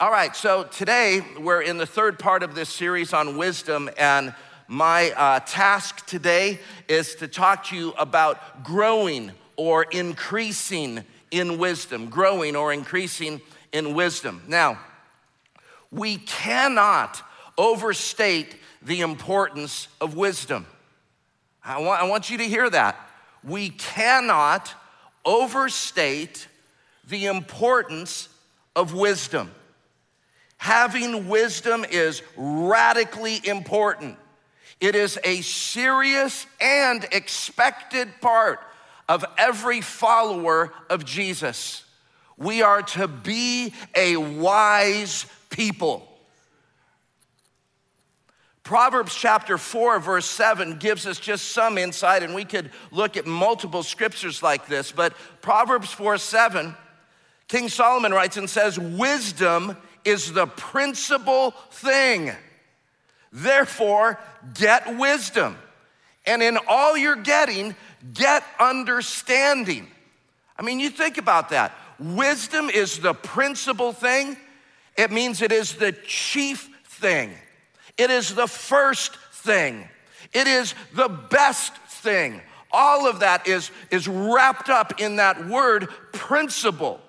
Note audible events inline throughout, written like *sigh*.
All right, so today we're in the third part of this series on wisdom, and my uh, task today is to talk to you about growing or increasing in wisdom. Growing or increasing in wisdom. Now, we cannot overstate the importance of wisdom. I I want you to hear that. We cannot overstate the importance of wisdom. Having wisdom is radically important. It is a serious and expected part of every follower of Jesus. We are to be a wise people. Proverbs chapter 4, verse 7 gives us just some insight, and we could look at multiple scriptures like this. But Proverbs 4 7, King Solomon writes and says, Wisdom is the principal thing. Therefore, get wisdom. And in all you're getting, get understanding. I mean, you think about that. Wisdom is the principal thing, it means it is the chief thing, it is the first thing, it is the best thing. All of that is, is wrapped up in that word principal.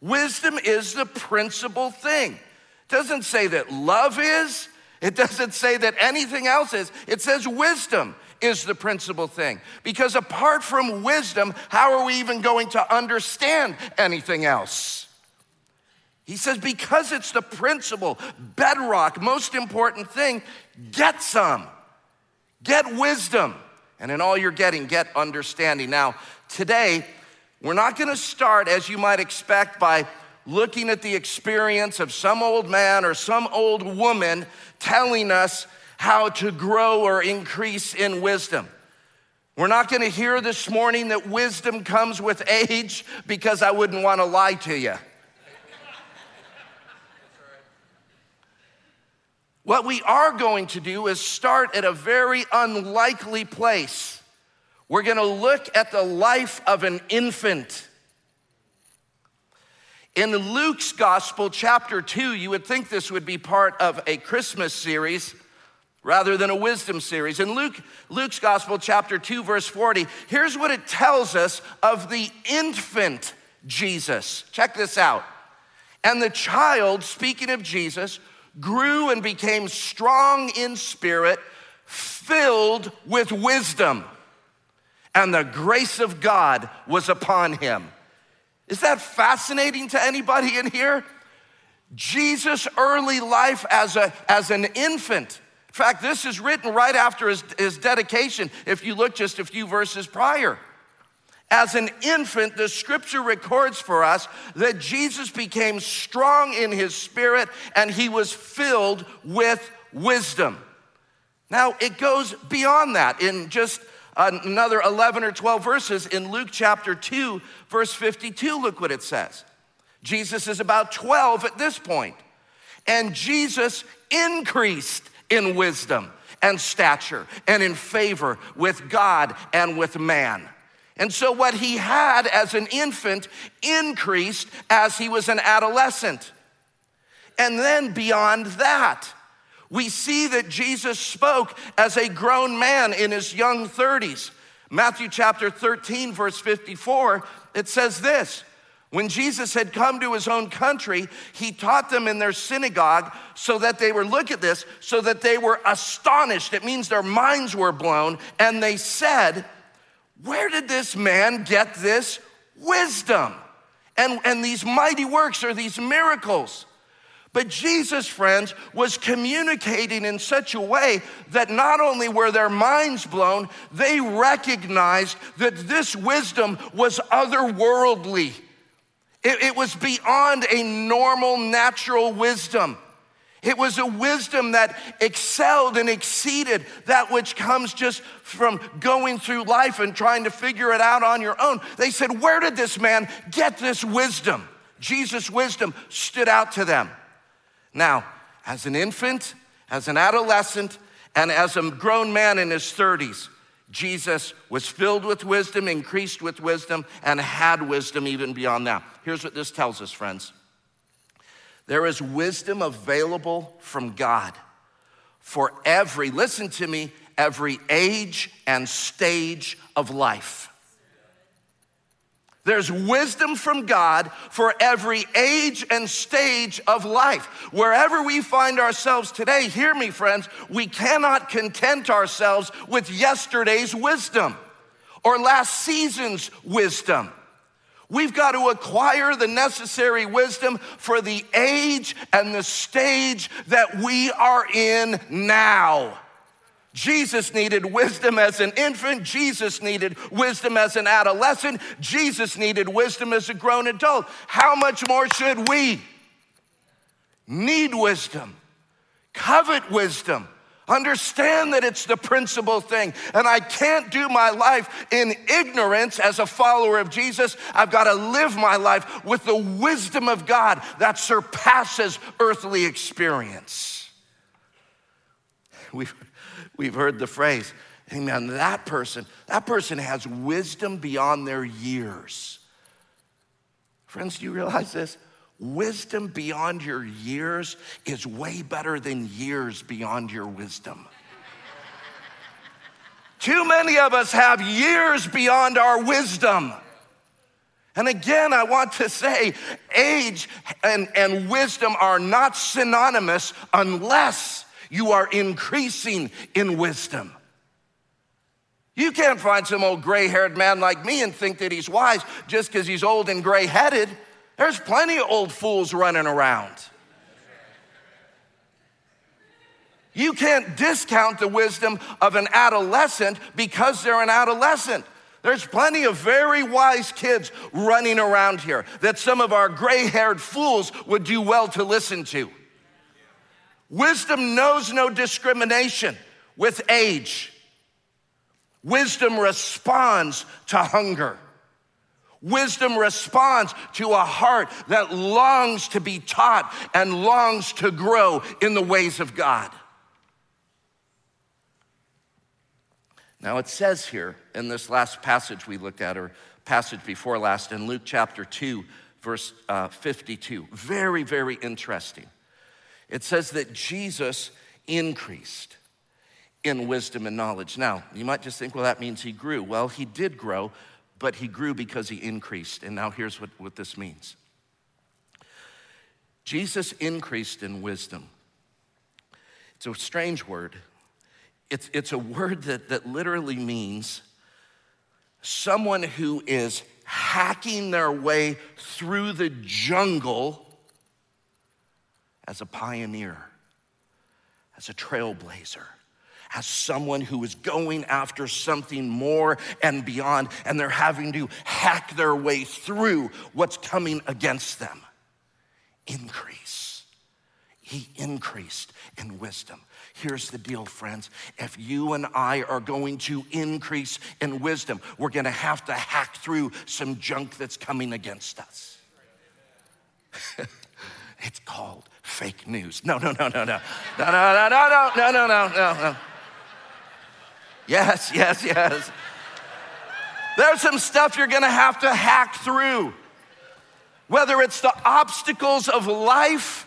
Wisdom is the principal thing. It doesn't say that love is, it doesn't say that anything else is. It says wisdom is the principal thing. Because apart from wisdom, how are we even going to understand anything else? He says, because it's the principal, bedrock, most important thing, get some. Get wisdom. And in all you're getting, get understanding. Now, today, we're not gonna start, as you might expect, by looking at the experience of some old man or some old woman telling us how to grow or increase in wisdom. We're not going to hear this morning that wisdom comes with age because I wouldn't want to lie to you. What we are going to do is start at a very unlikely place. We're going to look at the life of an infant. In Luke's Gospel, chapter 2, you would think this would be part of a Christmas series rather than a wisdom series. In Luke, Luke's Gospel, chapter 2, verse 40, here's what it tells us of the infant Jesus. Check this out. And the child, speaking of Jesus, grew and became strong in spirit, filled with wisdom, and the grace of God was upon him. Is that fascinating to anybody in here? Jesus' early life as, a, as an infant In fact, this is written right after his, his dedication, if you look just a few verses prior. As an infant, the scripture records for us that Jesus became strong in his spirit and he was filled with wisdom. Now, it goes beyond that in just another 11 or 12 verses. In Luke chapter 2, verse 52, look what it says. Jesus is about 12 at this point, and Jesus increased in wisdom and stature and in favor with God and with man. And so, what he had as an infant increased as he was an adolescent. And then, beyond that, we see that Jesus spoke as a grown man in his young 30s. Matthew chapter 13, verse 54, it says this when Jesus had come to his own country, he taught them in their synagogue so that they were, look at this, so that they were astonished. It means their minds were blown. And they said, Where did this man get this wisdom? And, and these mighty works or these miracles. But Jesus, friends, was communicating in such a way that not only were their minds blown, they recognized that this wisdom was otherworldly. It, it was beyond a normal, natural wisdom. It was a wisdom that excelled and exceeded that which comes just from going through life and trying to figure it out on your own. They said, Where did this man get this wisdom? Jesus' wisdom stood out to them. Now, as an infant, as an adolescent, and as a grown man in his 30s, Jesus was filled with wisdom, increased with wisdom, and had wisdom even beyond that. Here's what this tells us, friends There is wisdom available from God for every, listen to me, every age and stage of life. There's wisdom from God for every age and stage of life. Wherever we find ourselves today, hear me, friends, we cannot content ourselves with yesterday's wisdom or last season's wisdom. We've got to acquire the necessary wisdom for the age and the stage that we are in now. Jesus needed wisdom as an infant. Jesus needed wisdom as an adolescent. Jesus needed wisdom as a grown adult. How much more should we need wisdom, covet wisdom? Understand that it's the principal thing. And I can't do my life in ignorance as a follower of Jesus. I've got to live my life with the wisdom of God that surpasses earthly experience. We've We've heard the phrase, amen, that person, that person has wisdom beyond their years. Friends, do you realize this? Wisdom beyond your years is way better than years beyond your wisdom. Too many of us have years beyond our wisdom. And again, I want to say age and, and wisdom are not synonymous unless you are increasing in wisdom. You can't find some old gray haired man like me and think that he's wise just because he's old and gray headed. There's plenty of old fools running around. You can't discount the wisdom of an adolescent because they're an adolescent. There's plenty of very wise kids running around here that some of our gray haired fools would do well to listen to. Wisdom knows no discrimination with age. Wisdom responds to hunger. Wisdom responds to a heart that longs to be taught and longs to grow in the ways of God. Now, it says here in this last passage we looked at, or passage before last, in Luke chapter 2, verse uh, 52, very, very interesting. It says that Jesus increased in wisdom and knowledge. Now, you might just think, well, that means he grew. Well, he did grow, but he grew because he increased. And now here's what, what this means Jesus increased in wisdom. It's a strange word. It's, it's a word that, that literally means someone who is hacking their way through the jungle as a pioneer, as a trailblazer, as someone who is going after something more and beyond, and they're having to hack their way through what's coming against them. Increase. He increased in wisdom. Here's the deal, friends. If you and I are going to increase in wisdom, we're gonna have to hack through some junk that's coming against us. *laughs* it's called fake news. No, no, no, no, no. No, no, no, no, no, no, no, no, no. Yes, yes, yes. There's some stuff you're gonna have to hack through. Whether it's the obstacles of life,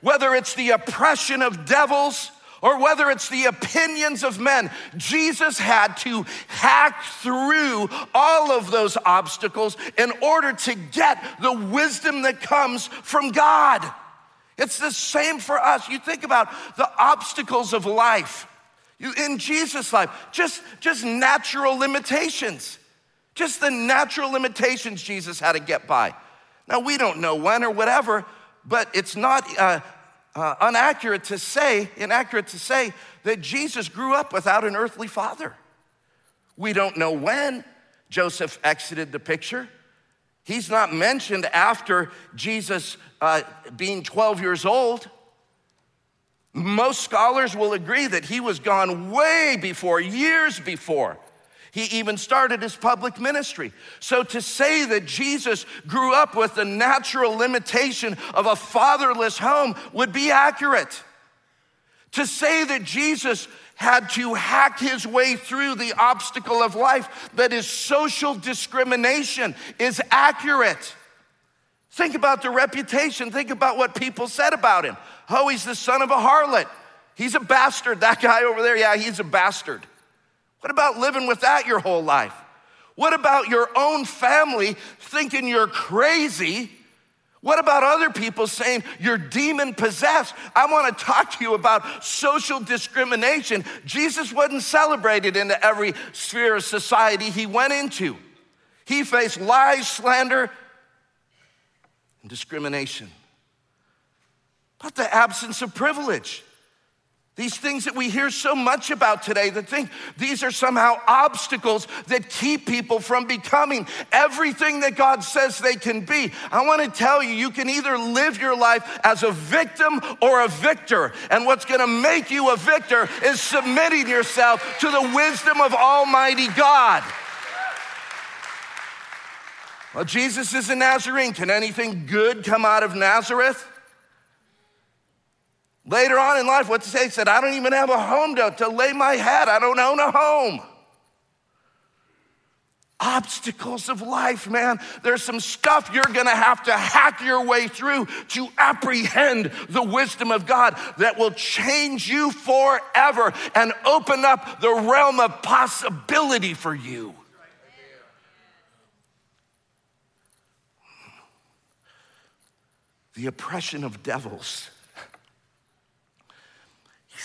whether it's the oppression of devils, or whether it's the opinions of men, Jesus had to hack through all of those obstacles in order to get the wisdom that comes from God. It's the same for us. You think about the obstacles of life. You, in Jesus' life, just, just natural limitations. Just the natural limitations Jesus had to get by. Now, we don't know when or whatever, but it's not uh, uh, inaccurate to say, inaccurate to say that Jesus grew up without an earthly father. We don't know when Joseph exited the picture. He's not mentioned after Jesus uh, being 12 years old. Most scholars will agree that he was gone way before, years before. He even started his public ministry. So to say that Jesus grew up with the natural limitation of a fatherless home would be accurate. To say that Jesus had to hack his way through the obstacle of life that is social discrimination is accurate. Think about the reputation. Think about what people said about him. Oh, he's the son of a harlot. He's a bastard. That guy over there, yeah, he's a bastard. What about living with that your whole life? What about your own family thinking you're crazy? What about other people saying you're demon possessed? I want to talk to you about social discrimination. Jesus wasn't celebrated into every sphere of society he went into. He faced lies, slander, and discrimination. But the absence of privilege. These things that we hear so much about today, that think these are somehow obstacles that keep people from becoming everything that God says they can be. I want to tell you, you can either live your life as a victim or a victor. And what's going to make you a victor is submitting yourself to the wisdom of Almighty God. Well, Jesus is a Nazarene. Can anything good come out of Nazareth? Later on in life, what to say? He said, I don't even have a home to, to lay my head. I don't own a home. Obstacles of life, man. There's some stuff you're gonna have to hack your way through to apprehend the wisdom of God that will change you forever and open up the realm of possibility for you. The oppression of devils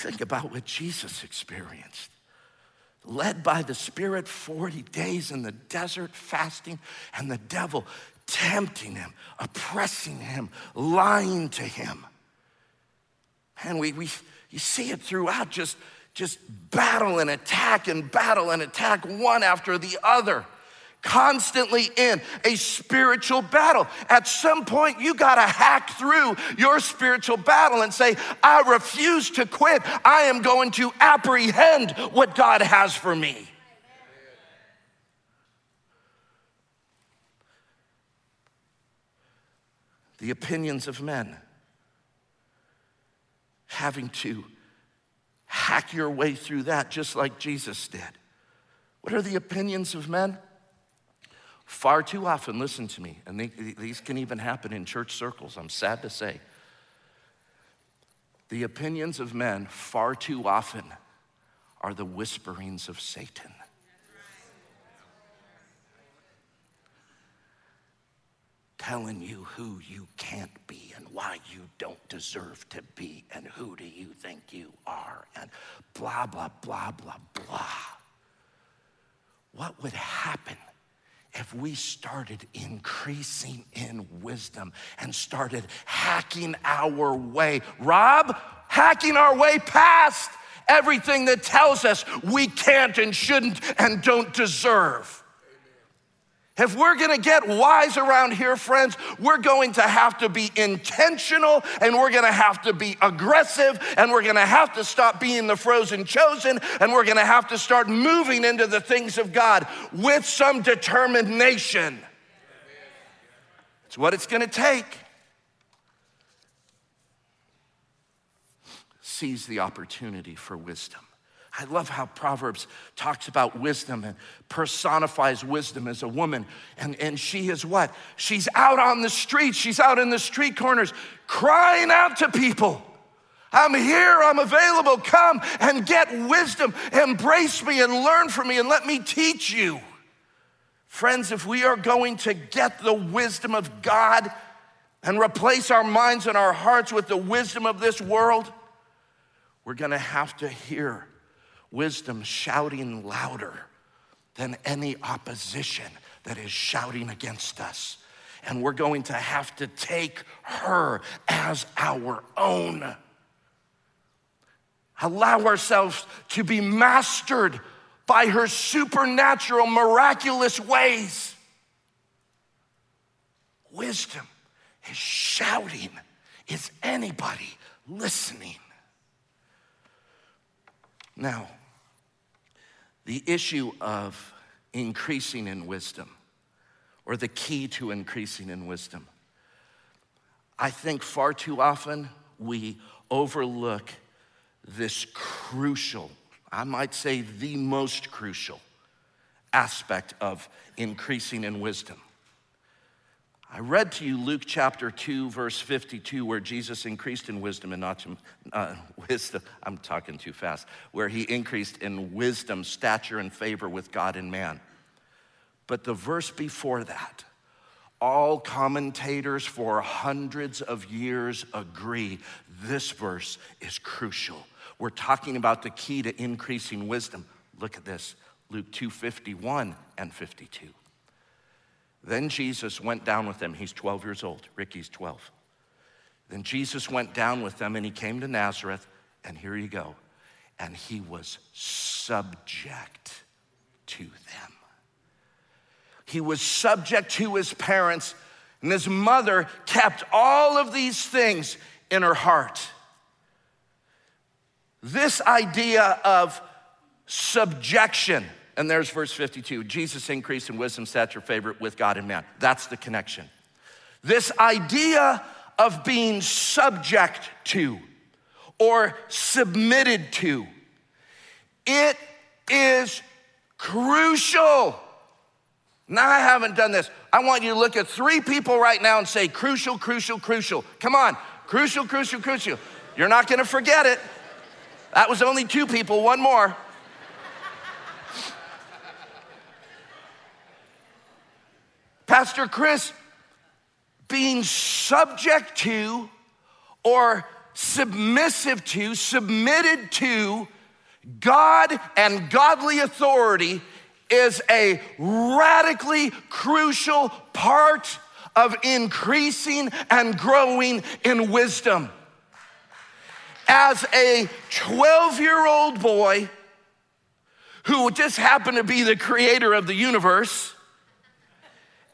Think about what Jesus experienced. Led by the Spirit 40 days in the desert, fasting, and the devil tempting him, oppressing him, lying to him. And we, we you see it throughout, just, just battle and attack and battle and attack one after the other constantly in a spiritual battle. At some point, you got to hack through your spiritual battle and say, I refuse to quit. I am going to apprehend what God has for me. The opinions of men, having to hack your way through that just like Jesus did. What are the opinions of men? Far too often, listen to me, and they, these can even happen in church circles, I'm sad to say. The opinions of men, far too often, are the whisperings of Satan. Telling you who you can't be and why you don't deserve to be, and who do you think you are, and blah, blah, blah, blah, blah. What would happen if we started increasing in wisdom and started hacking our way, Rob, hacking our way past everything that tells us we can't and shouldn't and don't deserve. If we're gonna get wise around here, friends, we're going to have to be intentional and we're gonna have to be aggressive and we're gonna have to stop being the frozen chosen and we're gonna have to start moving into the things of God with some determination. It's what it's gonna take. Seize the opportunity for wisdom. I love how Proverbs talks about wisdom and personifies wisdom as a woman. And, and she is what? She's out on the streets, she's out in the street corners crying out to people. I'm here, I'm available. Come and get wisdom. Embrace me and learn from me and let me teach you. Friends, if we are going to get the wisdom of God and replace our minds and our hearts with the wisdom of this world, we're gonna have to hear wisdom shouting louder than any opposition that is shouting against us. And we're going to have to take her as our own. Allow ourselves to be mastered by her supernatural, miraculous ways. Wisdom is shouting. Is anybody listening? Now, the issue of increasing in wisdom, or the key to increasing in wisdom. I think far too often we overlook this crucial, I might say the most crucial aspect of increasing in wisdom. I read to you Luke chapter 2, verse 52, where Jesus increased in wisdom and not uh, wisdom. I'm talking too fast. Where he increased in wisdom, stature, and favor with God and man. But the verse before that, all commentators for hundreds of years agree this verse is crucial. We're talking about the key to increasing wisdom. Look at this Luke 2 51 and 52. Then Jesus went down with them. He's 12 years old. Ricky's 12. Then Jesus went down with them and he came to Nazareth, and here you go. And he was subject to them. He was subject to his parents, and his mother kept all of these things in her heart. This idea of subjection and there's verse 52 Jesus increased in wisdom, stature, favor with God and man. That's the connection. This idea of being subject to or submitted to, it is crucial. Now, I haven't done this. I want you to look at three people right now and say, crucial, crucial, crucial. Come on, crucial, crucial, crucial. You're not gonna forget it. That was only two people, one more. Pastor Chris, being subject to or submissive to, submitted to God and godly authority is a radically crucial part of increasing and growing in wisdom. As a 12 year old boy who just happened to be the creator of the universe,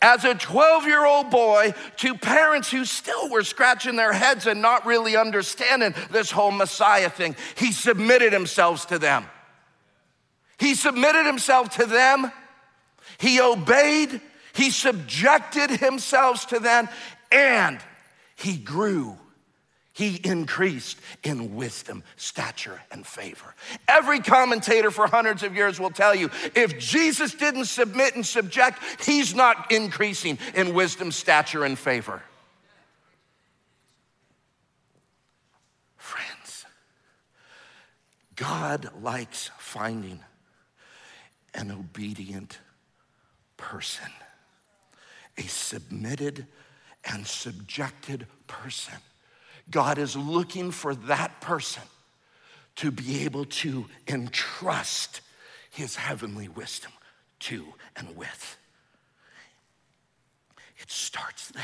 as a 12 year old boy to parents who still were scratching their heads and not really understanding this whole Messiah thing. He submitted himself to them. He submitted himself to them. He obeyed. He subjected himself to them and he grew he increased in wisdom, stature, and favor. Every commentator for hundreds of years will tell you if Jesus didn't submit and subject, he's not increasing in wisdom, stature, and favor. Friends, God likes finding an obedient person, a submitted and subjected person God is looking for that person to be able to entrust his heavenly wisdom to and with. It starts there.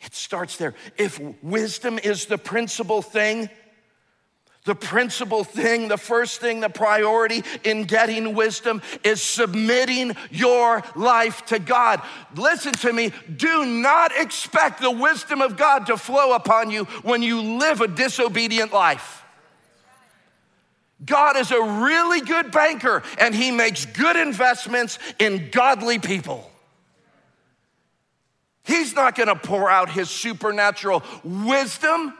It starts there. If wisdom is the principal thing, the principal thing, the first thing, the priority in getting wisdom is submitting your life to God. Listen to me. Do not expect the wisdom of God to flow upon you when you live a disobedient life. God is a really good banker and he makes good investments in godly people. He's not gonna pour out his supernatural wisdom,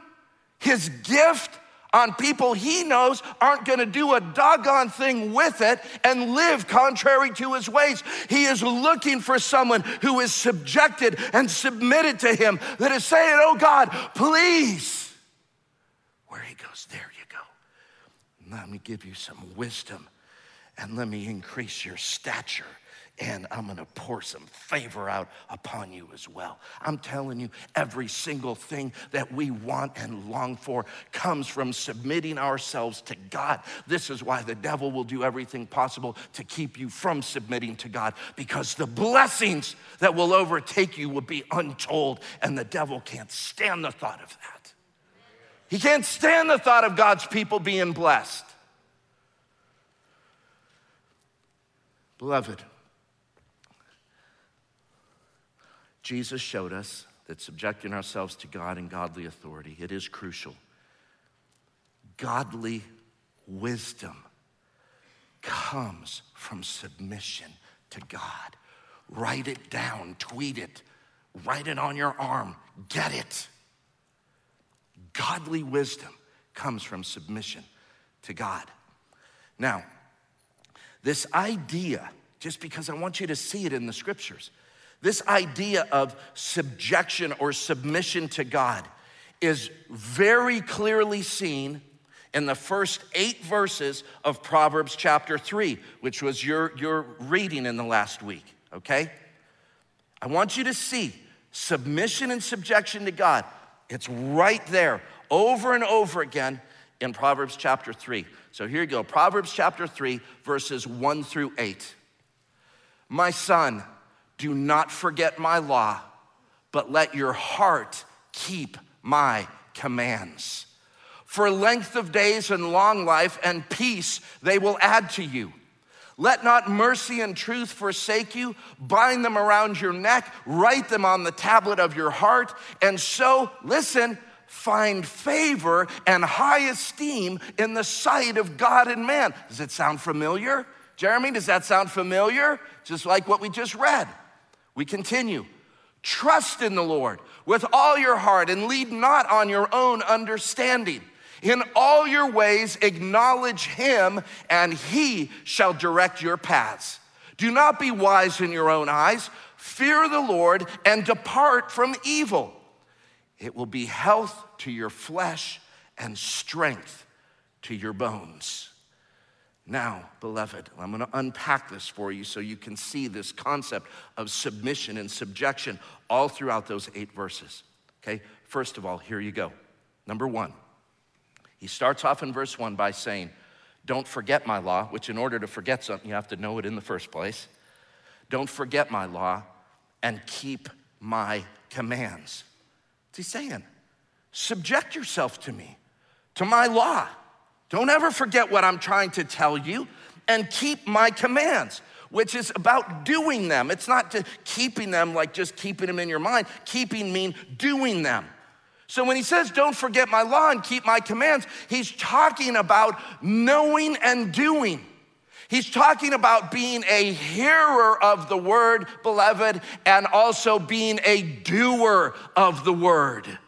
his gift on people he knows aren't gonna do a doggone thing with it and live contrary to his ways. He is looking for someone who is subjected and submitted to him, that is saying, Oh God, please. Where he goes, there you go. Let me give you some wisdom and let me increase your stature and I'm gonna pour some favor out upon you as well. I'm telling you, every single thing that we want and long for comes from submitting ourselves to God. This is why the devil will do everything possible to keep you from submitting to God, because the blessings that will overtake you will be untold, and the devil can't stand the thought of that. He can't stand the thought of God's people being blessed. Beloved, Jesus showed us that subjecting ourselves to God and godly authority, it is crucial. Godly wisdom comes from submission to God. Write it down, tweet it, write it on your arm, get it. Godly wisdom comes from submission to God. Now, this idea, just because I want you to see it in the scriptures, This idea of subjection or submission to God is very clearly seen in the first eight verses of Proverbs chapter 3, which was your, your reading in the last week, okay? I want you to see submission and subjection to God. It's right there over and over again in Proverbs chapter 3. So here you go Proverbs chapter 3, verses 1 through 8. My son, do not forget my law, but let your heart keep my commands. For length of days and long life and peace they will add to you. Let not mercy and truth forsake you. Bind them around your neck, write them on the tablet of your heart, and so, listen, find favor and high esteem in the sight of God and man. Does it sound familiar? Jeremy, does that sound familiar? Just like what we just read. We continue. Trust in the Lord with all your heart and lead not on your own understanding. In all your ways, acknowledge him, and he shall direct your paths. Do not be wise in your own eyes. Fear the Lord and depart from evil. It will be health to your flesh and strength to your bones. Now, beloved, I'm going to unpack this for you so you can see this concept of submission and subjection all throughout those eight verses. Okay, first of all, here you go. Number one, he starts off in verse one by saying, Don't forget my law, which in order to forget something, you have to know it in the first place. Don't forget my law and keep my commands. What's he saying? Subject yourself to me, to my law. Don't ever forget what I'm trying to tell you and keep my commands, which is about doing them. It's not to keeping them like just keeping them in your mind. Keeping mean doing them. So when he says, Don't forget my law and keep my commands, he's talking about knowing and doing. He's talking about being a hearer of the word, beloved, and also being a doer of the word.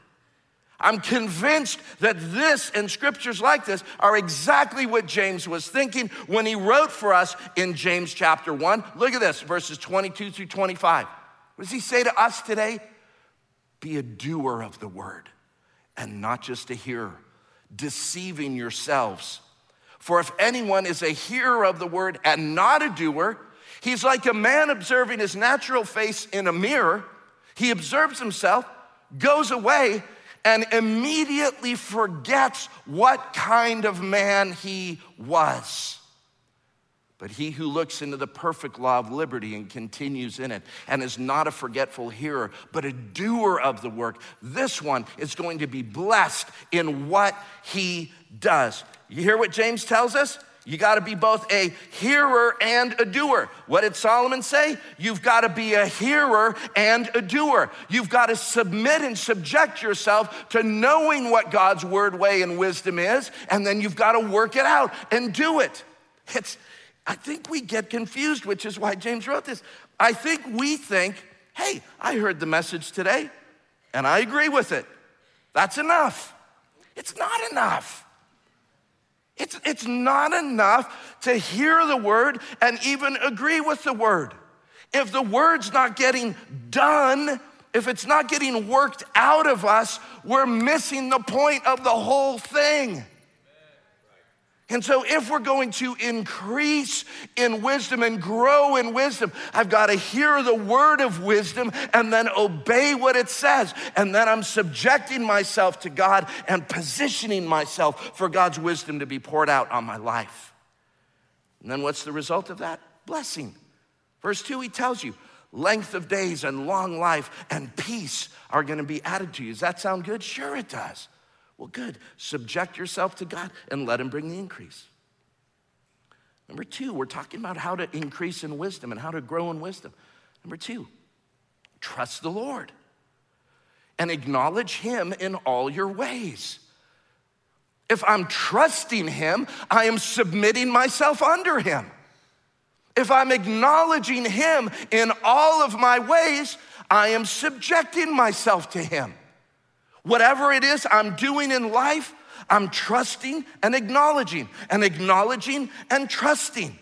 I'm convinced that this and scriptures like this are exactly what James was thinking when he wrote for us in James chapter 1. Look at this, verses 22 through 25. What does he say to us today? Be a doer of the word and not just a hearer, deceiving yourselves. For if anyone is a hearer of the word and not a doer, he's like a man observing his natural face in a mirror. He observes himself, goes away, and immediately forgets what kind of man he was. But he who looks into the perfect law of liberty and continues in it and is not a forgetful hearer, but a doer of the work, this one is going to be blessed in what he does. You hear what James tells us? You got to be both a hearer and a doer. What did Solomon say? You've got to be a hearer and a doer. You've got to submit and subject yourself to knowing what God's word, way, and wisdom is, and then you've got to work it out and do it. It's, I think we get confused, which is why James wrote this. I think we think, hey, I heard the message today and I agree with it. That's enough. It's not enough. It's, it's not enough to hear the word and even agree with the word. If the word's not getting done, if it's not getting worked out of us, we're missing the point of the whole thing. And so, if we're going to increase in wisdom and grow in wisdom, I've got to hear the word of wisdom and then obey what it says. And then I'm subjecting myself to God and positioning myself for God's wisdom to be poured out on my life. And then, what's the result of that? Blessing. Verse 2, he tells you, length of days and long life and peace are going to be added to you. Does that sound good? Sure, it does. Well, good. Subject yourself to God and let Him bring the increase. Number two, we're talking about how to increase in wisdom and how to grow in wisdom. Number two, trust the Lord and acknowledge Him in all your ways. If I'm trusting Him, I am submitting myself under Him. If I'm acknowledging Him in all of my ways, I am subjecting myself to Him. Whatever it is I'm doing in life, I'm trusting and acknowledging, and acknowledging and trusting.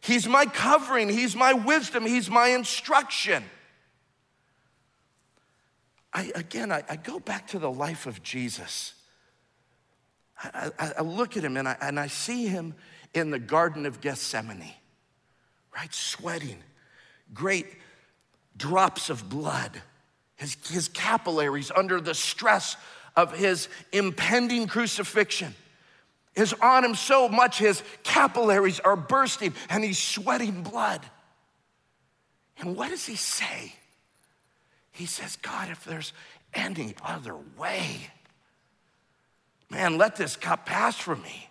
He's my covering, He's my wisdom, He's my instruction. I, again, I, I go back to the life of Jesus. I, I, look at him and I, and I see him in the Garden of Gethsemane, right? Sweating, great drops of blood, his, his capillaries under the stress of his impending crucifixion is on him so much his capillaries are bursting and he's sweating blood. And what does he say? He says, God, if there's any other way, man, let this cup pass from me.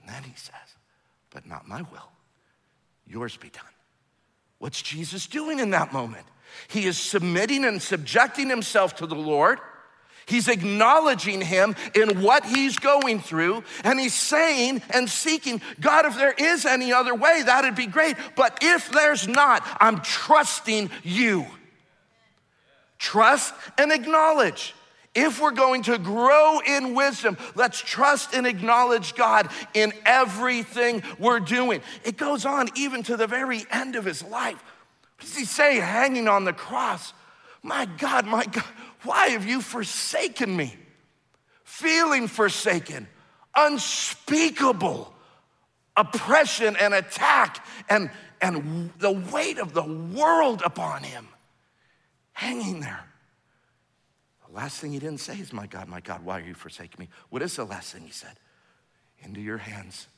And then he says, But not my will, yours be done. What's Jesus doing in that moment? He is submitting and subjecting himself to the Lord. He's acknowledging him in what he's going through, and he's saying and seeking, God, if there is any other way, that'd be great. But if there's not, I'm trusting you. Trust and acknowledge. If we're going to grow in wisdom, let's trust and acknowledge God in everything we're doing. It goes on even to the very end of his life. Does he say hanging on the cross? My God, my God, why have you forsaken me? Feeling forsaken, unspeakable oppression and attack and, and the weight of the world upon him, hanging there. The last thing he didn't say is, My God, my God, why are you forsaking me? What is the last thing he said? Into your hands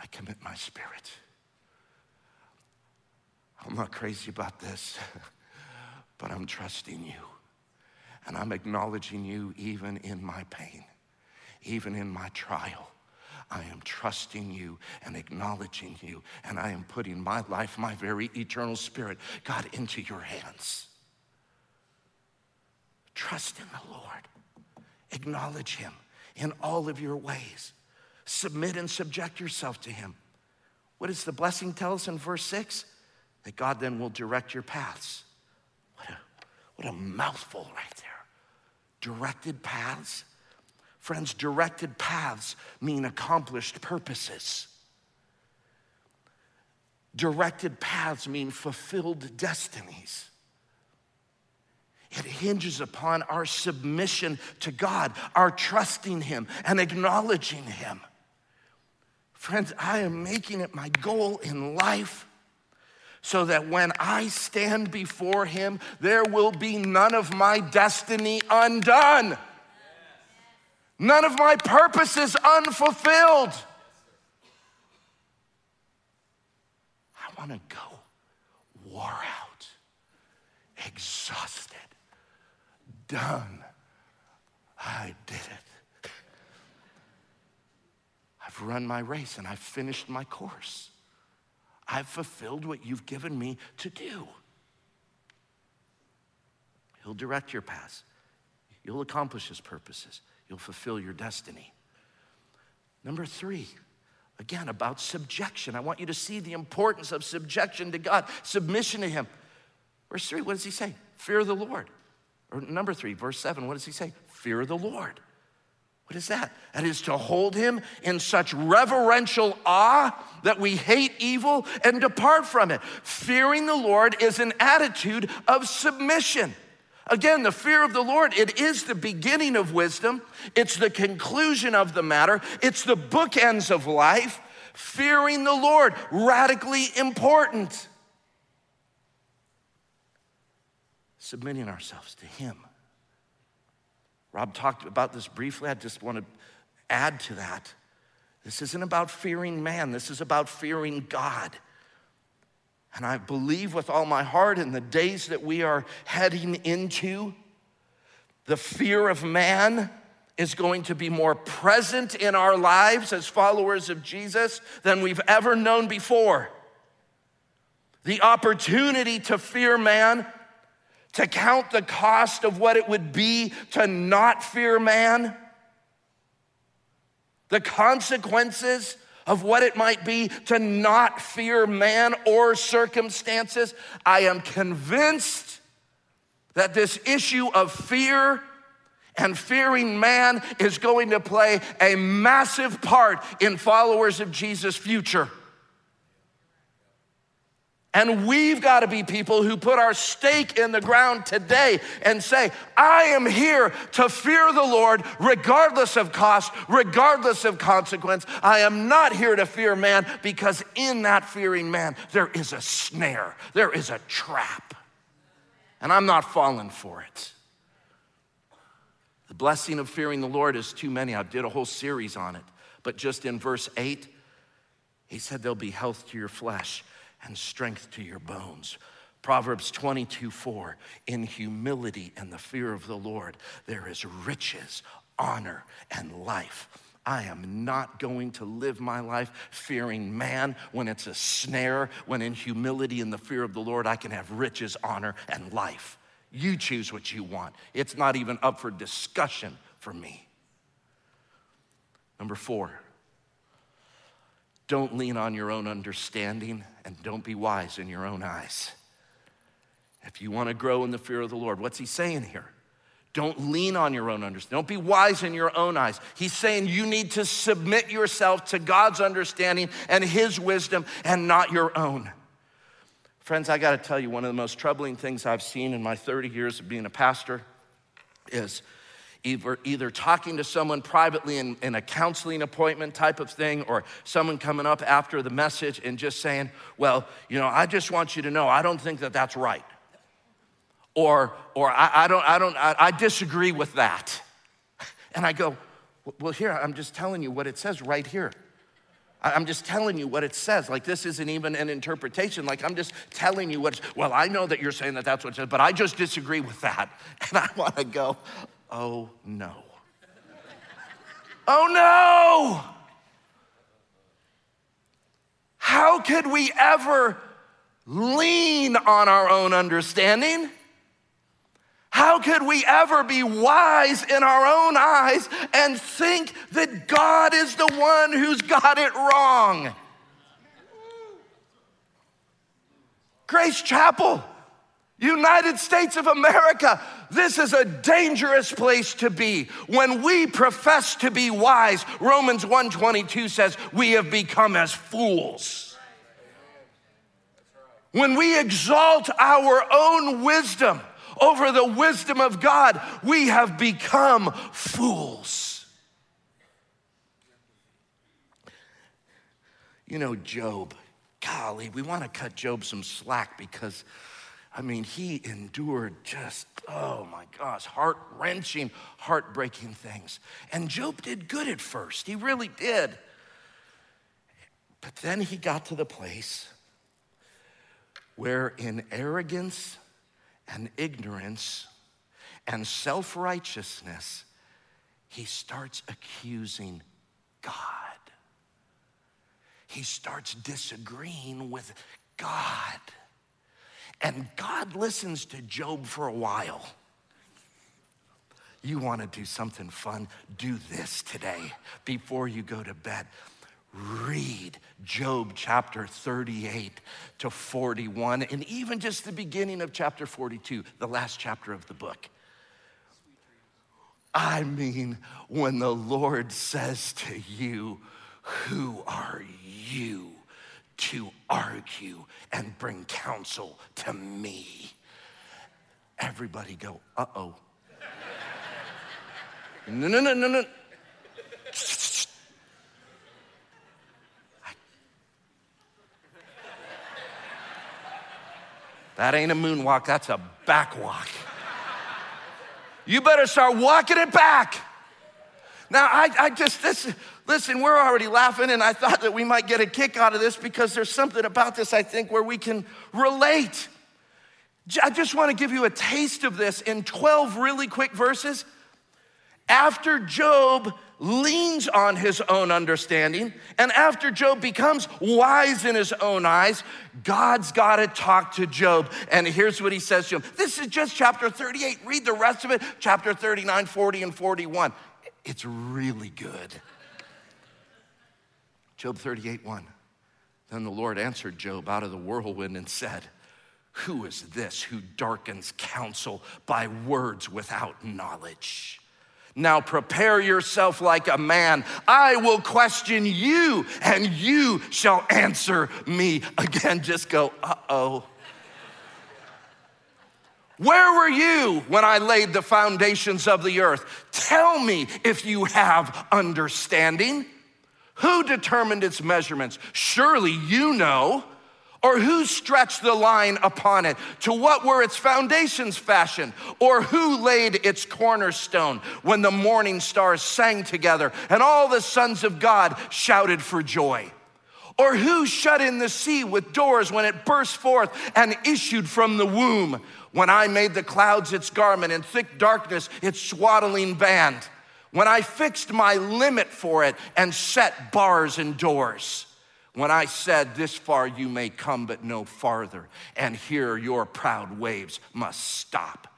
I commit my spirit. I'm not crazy about this, *laughs* but I'm trusting you. And I'm acknowledging you even in my pain, even in my trial. I am trusting you and acknowledging you, and I am putting my life, my very eternal spirit, God, into your hands. Trust in the Lord, acknowledge Him in all of your ways, submit and subject yourself to Him. What does the blessing tell us in verse 6? That God then will direct your paths. What a, what a mouthful right there directed paths. Friends, directed paths mean accomplished purposes. Directed paths mean fulfilled destinies. It hinges upon our submission to God, our trusting Him and acknowledging Him. Friends, I am making it my goal in life so that when I stand before him, there will be none of my destiny undone, none of my purposes unfulfilled. I want to go wore out, exhausted, done. I did it. I've run my race and I've finished my course. I've fulfilled what you've given me to do. He'll direct your paths. You'll accomplish his purposes. You'll fulfill your destiny. Number three, again, about subjection. I want you to see the importance of subjection to God, submission to him. Verse three, what does he say? Fear the Lord. Or number three, verse seven, what does he say? Fear the Lord. What is that? That is to hold him in such reverential awe that we hate evil and depart from it. Fearing the Lord is an attitude of submission. Again, the fear of the Lord, it is the beginning of wisdom. It's the conclusion of the matter. It's the bookends of life. Fearing the Lord, radically important. Submitting ourselves to Him Rob talked about this briefly. I just want to add to that. This isn't about fearing man, this is about fearing God. And I believe with all my heart in the days that we are heading into, the fear of man is going to be more present in our lives as followers of Jesus than we've ever known before. The opportunity to fear man to count the cost of what it would be to not fear man, the consequences of what it might be to not fear man or circumstances, I am convinced that this issue of fear and fearing man is going to play a massive part in followers of Jesus' future. And we've got to be people who put our stake in the ground today and say, I am here to fear the Lord regardless of cost, regardless of consequence. I am not here to fear man because in that fearing man, there is a snare, there is a trap. And I'm not falling for it. The blessing of fearing the Lord is too many. I did a whole series on it. But just in verse 8, he said, There'll be health to your flesh and strength to your bones. Proverbs 22 4, in humility and the fear of the Lord, there is riches, honor, and life. I am not going to live my life fearing man when it's a snare, when in humility and the fear of the Lord, I can have riches, honor, and life. You choose what you want. It's not even up for discussion for me. Number four, don't lean on your own understanding and don't be wise in your own eyes. If you want to grow in the fear of the Lord, what's he saying here? Don't lean on your own understanding. Don't be wise in your own eyes. He's saying you need to submit yourself to God's understanding and his wisdom and not your own. Friends, I got to tell you, one of the most troubling things I've seen in my 30 years of being a pastor is either, either talking to someone privately in, in a counseling appointment type of thing, or someone coming up after the message and just saying, Well, you know, I just want you to know, I don't think that that's right. Or, or I, I don't, I don't, I, I disagree with that. And I go, Well, here, I'm just telling you what it says right here. I'm just telling you what it says. Like, this isn't even an interpretation. Like, I'm just telling you what, well, I know that you're saying that that's what it says, but I just disagree with that. *laughs* And I want to go, oh no. oh no! How could we ever lean on our own understanding? How could we ever be wise in our own eyes and think that God is the one who's got it wrong? Grace Chapel. United States of America, this is a dangerous place to be. When we profess to be wise, Romans 1:22 says, we have become as fools. When we exalt our own wisdom over the wisdom of God, we have become fools. You know, Job, golly, we want to cut Job some slack because I mean, he endured just, oh my gosh, heart wrenching, heartbreaking things. And Job did good at first, he really did. But then he got to the place where, in arrogance and ignorance and self righteousness, he starts accusing God. He starts disagreeing with God. And God listens to Job for a while. You want to do something fun? Do this today before you go to bed. Read Job chapter 38 to 41, and even just the beginning of chapter 42, the last chapter of the book. I mean, when the Lord says to you, Who are you? to argue and bring counsel to me. Everybody go, uh oh. *laughs* no, no, no, no, no. That ain't a moonwalk, that's a backwalk. You better start walking it back. Now, I, I just, this, listen, we're already laughing, and I thought that we might get a kick out of this because there's something about this, I think, where we can relate. I just want to give you a taste of this in 12 really quick verses. After Job leans on his own understanding, and after Job becomes wise in his own eyes, God's got to talk to Job. And here's what he says to him. This is just chapter 38. Read the rest of it, chapter 39, 40, and 41. It's really good. Job 38 1. Then the Lord answered Job out of the whirlwind and said, Who is this who darkens counsel by words without knowledge? Now prepare yourself like a man. I will question you, and you shall answer me. Again, just go, uh oh. Where were you when I laid the foundations of the earth? Tell me if you have understanding. Who determined its measurements? Surely you know. Or who stretched the line upon it? To what were its foundations fashioned? Or who laid its cornerstone when the morning stars sang together and all the sons of God shouted for joy? Or who shut in the sea with doors when it burst forth and issued from the womb? When I made the clouds its garment and thick darkness its swaddling band? When I fixed my limit for it and set bars and doors? when I said, This far you may come, but no farther, and here your proud waves must stop.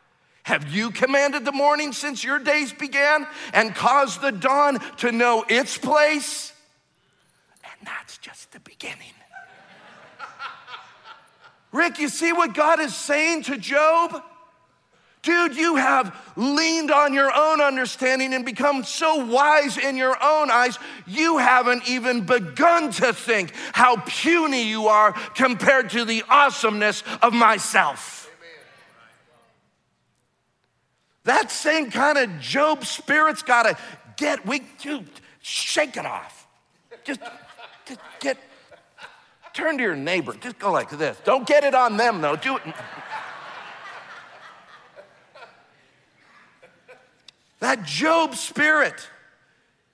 Have you commanded the morning since your days began and caused the dawn to know its place? And that's just the beginning. Rick, you see what God is saying to Job? Dude, you have leaned on your own understanding and become so wise in your own eyes, you haven't even begun to think how puny you are compared to the awesomeness of myself. That same kind of Job spirit's got to get, we dude, shake it off. Just, just get, turn to your neighbor. Just go like this. Don't get it on them though. Do it. That Job spirit.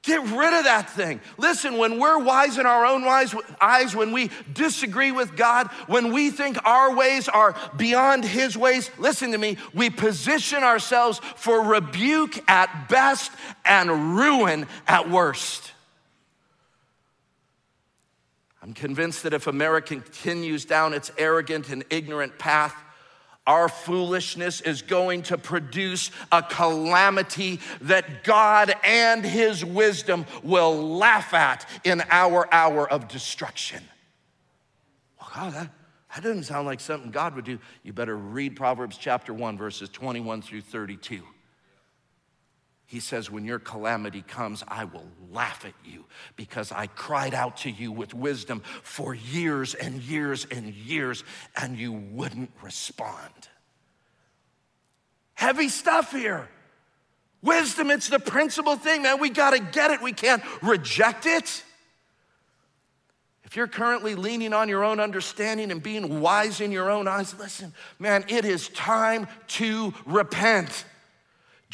Get rid of that thing. Listen, when we're wise in our own wise eyes, when we disagree with God, when we think our ways are beyond His ways, listen to me, we position ourselves for rebuke at best and ruin at worst. I'm convinced that if America continues down its arrogant and ignorant path, our foolishness is going to produce a calamity that God and His wisdom will laugh at in our hour of destruction. Well, God, that, that doesn't sound like something God would do. You better read Proverbs chapter 1, verses 21 through 32. He says, When your calamity comes, I will laugh at you because I cried out to you with wisdom for years and years and years, and you wouldn't respond. Heavy stuff here. Wisdom, it's the principal thing, man. We got to get it. We can't reject it. If you're currently leaning on your own understanding and being wise in your own eyes, listen, man, it is time to repent.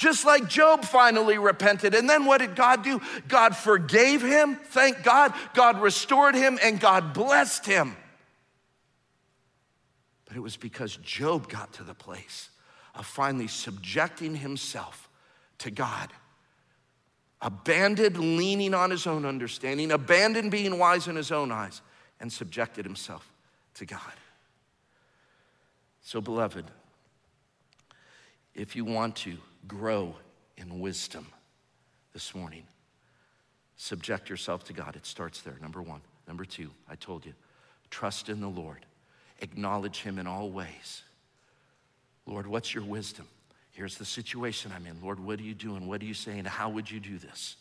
Just like Job finally repented. And then what did God do? God forgave him, thank God. God restored him, and God blessed him. But it was because Job got to the place of finally subjecting himself to God. Abandoned leaning on his own understanding, abandoned being wise in his own eyes, and subjected himself to God. So, beloved, if you want to grow in wisdom this morning. Subject yourself to God. It starts there, number one. Number two, I told you, trust in the Lord, acknowledge Him in all ways. Lord, what's your wisdom? Here's the situation I'm in. Lord, what are you doing? What are you saying? How would you do this?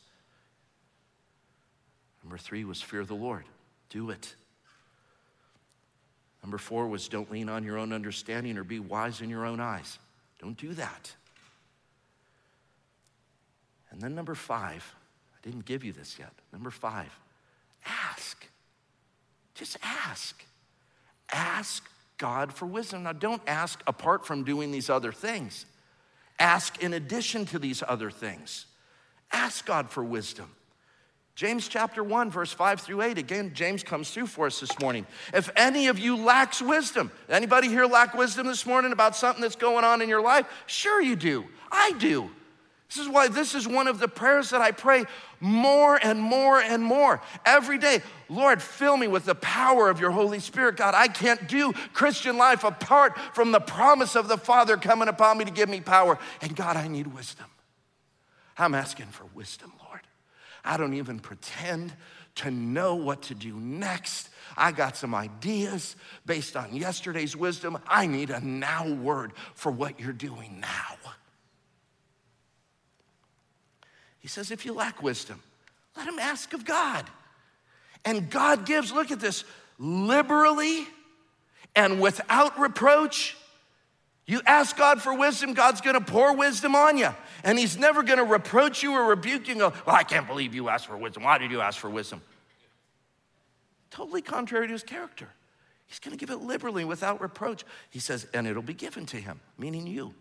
Number three was fear the Lord. Do it. Number four was don't lean on your own understanding or be wise in your own eyes. Don't do that. And then number five, I didn't give you this yet. Number five, ask. Just ask. Ask God for wisdom. Now, don't ask apart from doing these other things. Ask in addition to these other things. Ask God for wisdom. James chapter 1, verse 5 through 8. Again, James comes through for us this morning. If any of you lacks wisdom, anybody here lack wisdom this morning about something that's going on in your life? Sure, you do. I do. This is why this is one of the prayers that I pray more and more and more every day. Lord, fill me with the power of your Holy Spirit. God, I can't do Christian life apart from the promise of the Father coming upon me to give me power. And God, I need wisdom. I'm asking for wisdom, Lord. I don't even pretend to know what to do next. I got some ideas based on yesterday's wisdom. I need a now word for what you're doing now. He says, if you lack wisdom, let him ask of God. And God gives, look at this, liberally and without reproach. You ask God for wisdom, God's gonna pour wisdom on you. And He's never gonna reproach you or rebuke you and go, Well, I can't believe you asked for wisdom. Why did you ask for wisdom? Totally contrary to His character. He's gonna give it liberally without reproach. He says, And it'll be given to Him, meaning you.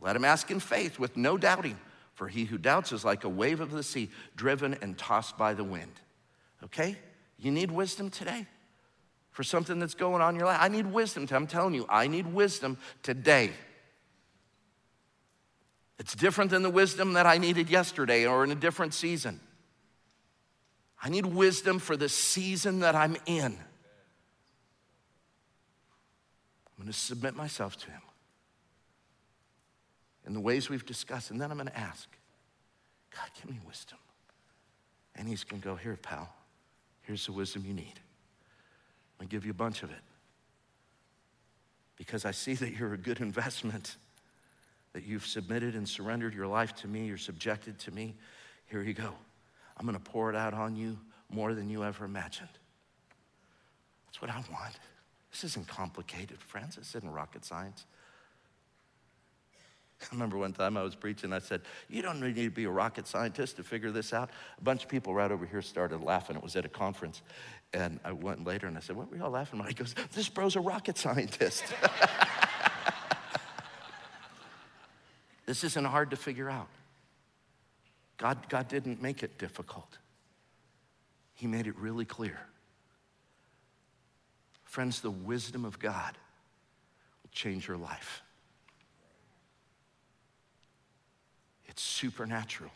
Let Him ask in faith with no doubting. For he who doubts is like a wave of the sea, driven and tossed by the wind. Okay? You need wisdom today for something that's going on in your life. I need wisdom. I'm telling you, I need wisdom today. It's different than the wisdom that I needed yesterday or in a different season. I need wisdom for the season that I'm in. I'm going to submit myself to Him in the ways we've discussed, and then I'm going to ask, God, give me wisdom. And He's going to go, Here, pal, here's the wisdom you need. I'm going to give you a bunch of it because I see that you're a good investment, that you've submitted and surrendered your life to me, you're subjected to me. Here you go. I'm going to pour it out on you more than you ever imagined. That's what I want. This isn't complicated, friends. This isn't rocket science. *laughs* I remember one time I was preaching, I said, You don't need to be a rocket scientist to figure this out. A bunch of people right over here started laughing. It was at a conference. And I went later and I said, What were y'all laughing about? He goes, This bro's a rocket scientist. *laughs* this isn't hard to figure out. God, God didn't make it difficult, He made it really clear. Friends, the wisdom of God will change your life. It's supernatural,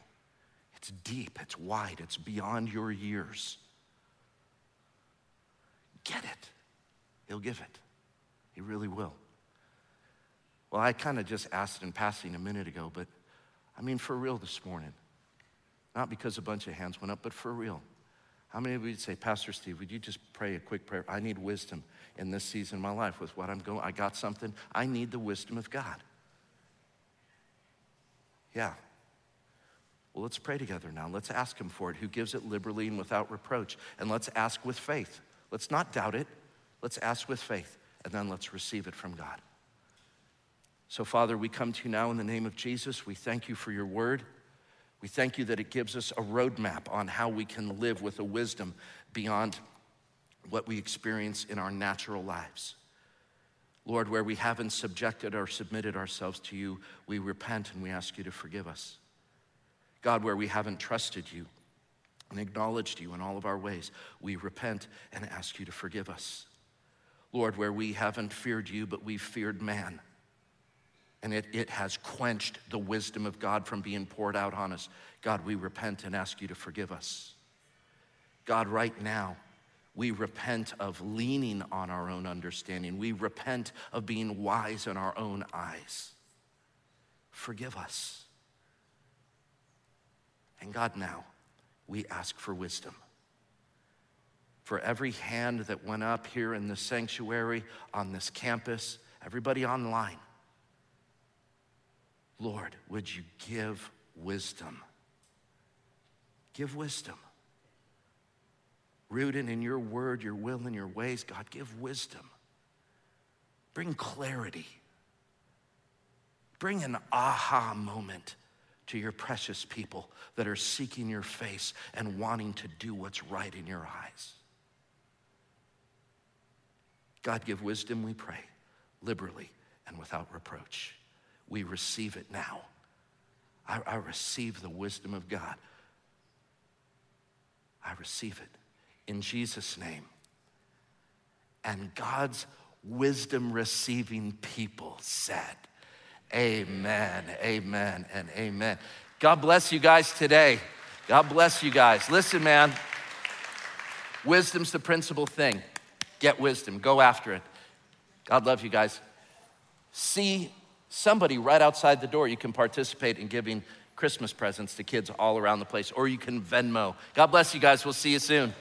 it's deep, it's wide, it's beyond your years. Get it. He'll give it. He really will. Well, I kind of just asked in passing a minute ago, but I mean, for real this morning. Not because a bunch of hands went up, but for real. How many of you would say, Pastor Steve, would you just pray a quick prayer? I need wisdom in this season of my life with what I'm going. I got something. I need the wisdom of God. Yeah, well, let's pray together now. Let's ask Him for it, who gives it liberally and without reproach. And let's ask with faith. Let's not doubt it. Let's ask with faith, and then let's receive it from God. So, Father, we come to you now in the name of Jesus. We thank you for your word. We thank you that it gives us a roadmap on how we can live with a wisdom beyond what we experience in our natural lives. Lord, where we haven't subjected or submitted ourselves to you, we repent and we ask you to forgive us. God, where we haven't trusted you and acknowledged you in all of our ways, we repent and ask you to forgive us. Lord, where we haven't feared you, but we've feared man, and it, it has quenched the wisdom of God from being poured out on us, God, we repent and ask you to forgive us. God, right now, we repent of leaning on our own understanding. We repent of being wise in our own eyes. Forgive us. And God, now we ask for wisdom. For every hand that went up here in the sanctuary, on this campus, everybody online, Lord, would you give wisdom? Give wisdom. Rooted in your word, your will, and your ways, God, give wisdom. Bring clarity. Bring an aha moment to your precious people that are seeking your face and wanting to do what's right in your eyes. God, give wisdom, we pray, liberally and without reproach. We receive it now. I, I receive the wisdom of God. I receive it in Jesus' name. And God's wisdom receiving people said, Amen, amen, and amen. God bless you guys today. God bless you guys. Listen, man, wisdom's the principal thing. Get wisdom, go after it. God love you guys. See somebody right outside the door. You can participate in giving Christmas presents to kids all around the place, or you can Venmo. God bless you guys. We'll see you soon.